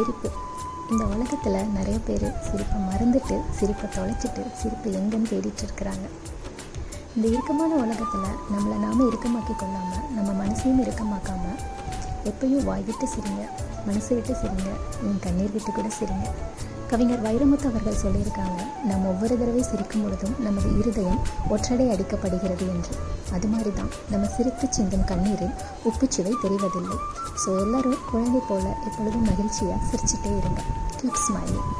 சிரிப்பு. இந்த உலகத்தில் நிறைய பேர் சிரிப்பை மறந்துட்டு சிரிப்பை தொலைச்சிட்டு சிரிப்பு எங்கன்னு தேடிட்டு இருக்கிறாங்க. இந்த இறுக்கமான உலகத்தில் நம்மளை நாம இறுக்கமாக்கி கொள்ளாமல் நம்ம மனசையும் இறுக்கமாக்காமல் எப்பயும் வாய் விட்டு சிரிங்க மனசு விட்டு சிரிங்க என் கண்ணீர் விட்டு கூட சிரிங்க. கவிஞர் வைரமுத்து அவர்கள் சொல்லியிருக்காங்க நாம் ஒவ்வொரு தடவை சிரிக்கும் பொழுதும் நமது இருதயம் ஒற்றடை அடிக்கப்படுகிறது என்று. அது மாதிரி தான் நம்ம சிரித்து சிந்தும் கண்ணீரில் உப்புச்சுவை தெரிவதில்லை. ஸோ எல்லாரும் குழந்தை போல எப்பொழுதும் மகிழ்ச்சியாக சிரிச்சிட்டே இருங்க. Keep smiling